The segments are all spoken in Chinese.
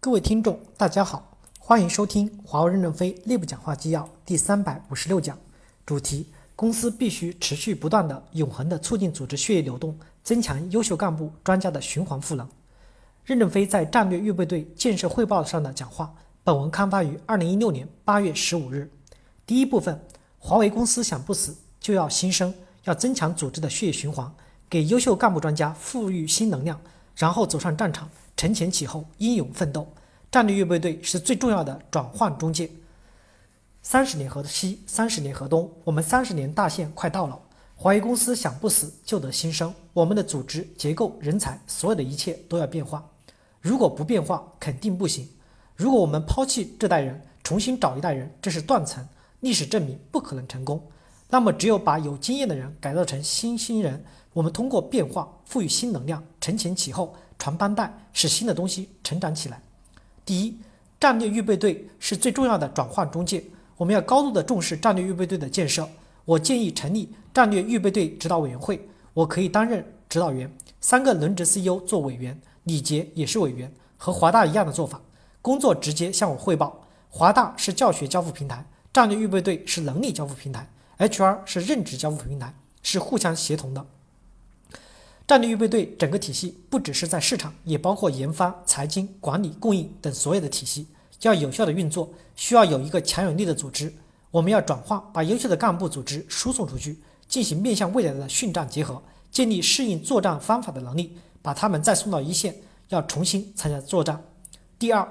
各位听众，大家好，欢迎收听华为任正非内部讲话纪要第三百五十六讲，主题：公司必须持续不断的、永恒的促进组织血液流动，增强优秀干部专家的循环赋能。任正非在战略预备队建设汇报上的讲话，本文刊发于二零一六年八月十五日。第一部分：华为公司想不死就要新生，要增强组织的血液循环，给优秀干部专家赋予新能量，然后走上战场。承前启后，英勇奋斗。战略预备队是最重要的转换中介。三十年河西，三十年河东，我们三十年大限快到了。华为公司想不死就得新生，我们的组织结构、人才，所有的一切都要变化。如果不变化，肯定不行。如果我们抛弃这代人，重新找一代人，这是断层。历史证明不可能成功。那么，只有把有经验的人改造成新新人。我们通过变化赋予新能量，承前启后。传帮带，使新的东西成长起来。第一，战略预备队是最重要的转换中介，我们要高度的重视战略预备队的建设。我建议成立战略预备队指导委员会，我可以担任指导员，三个轮值 CEO 做委员，李杰也是委员，和华大一样的做法，工作直接向我汇报。华大是教学交付平台，战略预备队是能力交付平台，HR 是任职交付平台，是互相协同的。战略预备队整个体系不只是在市场，也包括研发、财经、管理、供应等所有的体系，要有效的运作，需要有一个强有力的组织。我们要转化，把优秀的干部组织输送出去，进行面向未来的训战结合，建立适应作战方法的能力，把他们再送到一线，要重新参加作战。第二，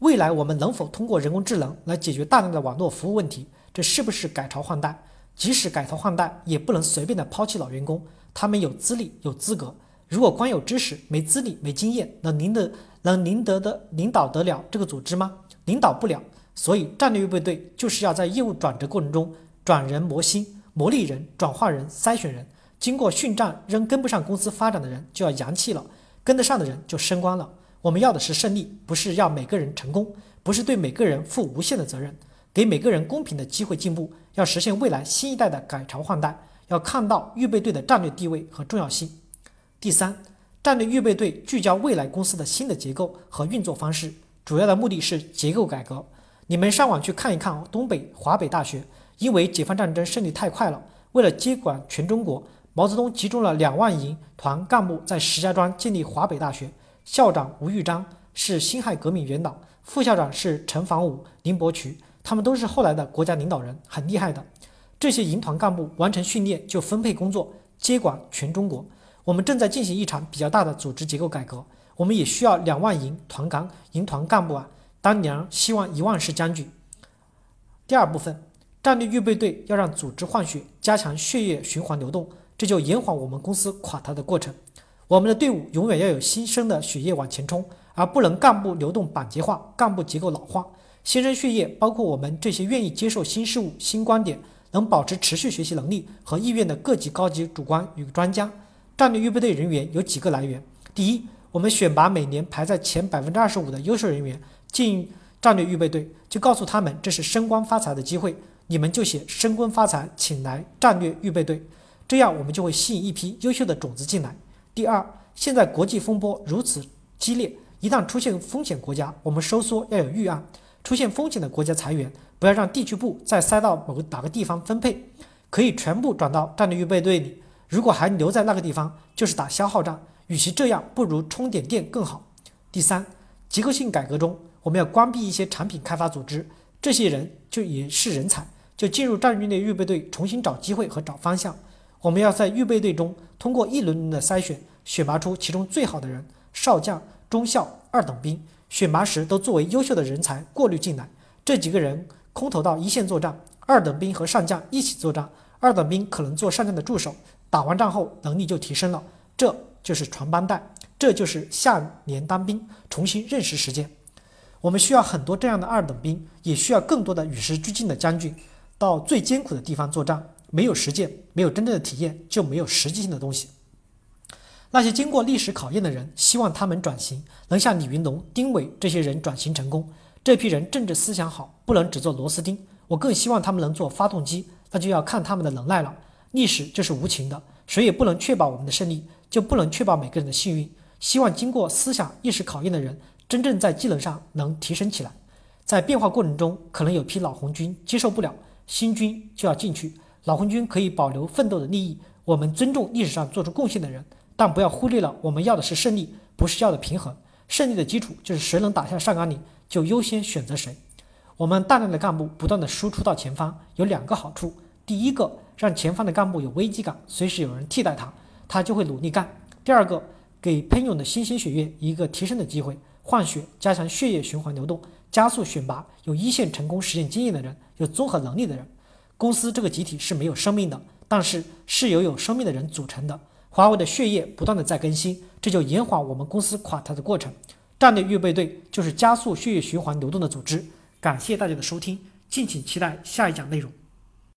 未来我们能否通过人工智能来解决大量的网络服务问题？这是不是改朝换代？即使改朝换代，也不能随便的抛弃老员工。他们有资历有资格，如果光有知识没资历没经验，能领得能领得的领导得了这个组织吗？领导不了。所以战略预备队就是要在业务转折过程中转人磨心，磨砺人，转化人，筛选人。经过训战仍跟不上公司发展的人就要扬弃了，跟得上的人就升官了。我们要的是胜利，不是要每个人成功，不是对每个人负无限的责任，给每个人公平的机会进步，要实现未来新一代的改朝换代。要看到预备队的战略地位和重要性。第三，战略预备队聚焦未来公司的新的结构和运作方式，主要的目的是结构改革。你们上网去看一看东北华北大学，因为解放战争胜利太快了，为了接管全中国，毛泽东集中了两万营团干部在石家庄建立华北大学，校长吴玉章是辛亥革命元老，副校长是陈房武、林伯渠，他们都是后来的国家领导人，很厉害的。这些营团干部完成训练就分配工作，接管全中国。我们正在进行一场比较大的组织结构改革，我们也需要两万营团干营团干部啊。当年希望一万是将军。第二部分，战略预备队要让组织换血，加强血液循环流动，这就延缓我们公司垮台的过程。我们的队伍永远要有新生的血液往前冲，而不能干部流动板结化，干部结构老化。新生血液包括我们这些愿意接受新事物、新观点。能保持持续学习能力和意愿的各级高级主管与专家，战略预备队人员有几个来源：第一，我们选拔每年排在前百分之二十五的优秀人员进战略预备队，就告诉他们这是升官发财的机会，你们就写升官发财，请来战略预备队，这样我们就会吸引一批优秀的种子进来。第二，现在国际风波如此激烈，一旦出现风险国家，我们收缩要有预案。出现风险的国家裁员，不要让地区部再塞到某个哪个地方分配，可以全部转到战略预备队里。如果还留在那个地方，就是打消耗战。与其这样，不如充点电更好。第三，结构性改革中，我们要关闭一些产品开发组织，这些人就也是人才，就进入战略内预备队，重新找机会和找方向。我们要在预备队中通过一轮轮的筛选，选拔出其中最好的人，少将、中校、二等兵。选拔时都作为优秀的人才过滤进来，这几个人空投到一线作战，二等兵和上将一起作战，二等兵可能做上将的助手，打完仗后能力就提升了，这就是传帮带，这就是下连当兵，重新认识实践。我们需要很多这样的二等兵，也需要更多的与时俱进的将军，到最艰苦的地方作战。没有实践，没有真正的体验，就没有实际性的东西。那些经过历史考验的人，希望他们转型能像李云龙、丁伟这些人转型成功。这批人政治思想好，不能只做螺丝钉。我更希望他们能做发动机，那就要看他们的能耐了。历史就是无情的，谁也不能确保我们的胜利，就不能确保每个人的幸运。希望经过思想意识考验的人，真正在技能上能提升起来。在变化过程中，可能有批老红军接受不了，新军就要进去。老红军可以保留奋斗的利益，我们尊重历史上做出贡献的人，但不要忽略了我们要的是胜利，不是要的平衡。胜利的基础就是谁能打下上甘岭，就优先选择谁。我们大量的干部不断的输出到前方，有两个好处：第一个，让前方的干部有危机感，随时有人替代他，他就会努力干；第二个，给喷涌的新鲜血液一个提升的机会，换血，加强血液循环流动。加速选拔有一线成功实践经验的人，有综合能力的人。公司这个集体是没有生命的，但是是由有生命的人组成的。华为的血液不断的在更新，这就延缓我们公司垮台的过程。战略预备队就是加速血液循环流动的组织。感谢大家的收听，敬请期待下一讲内容。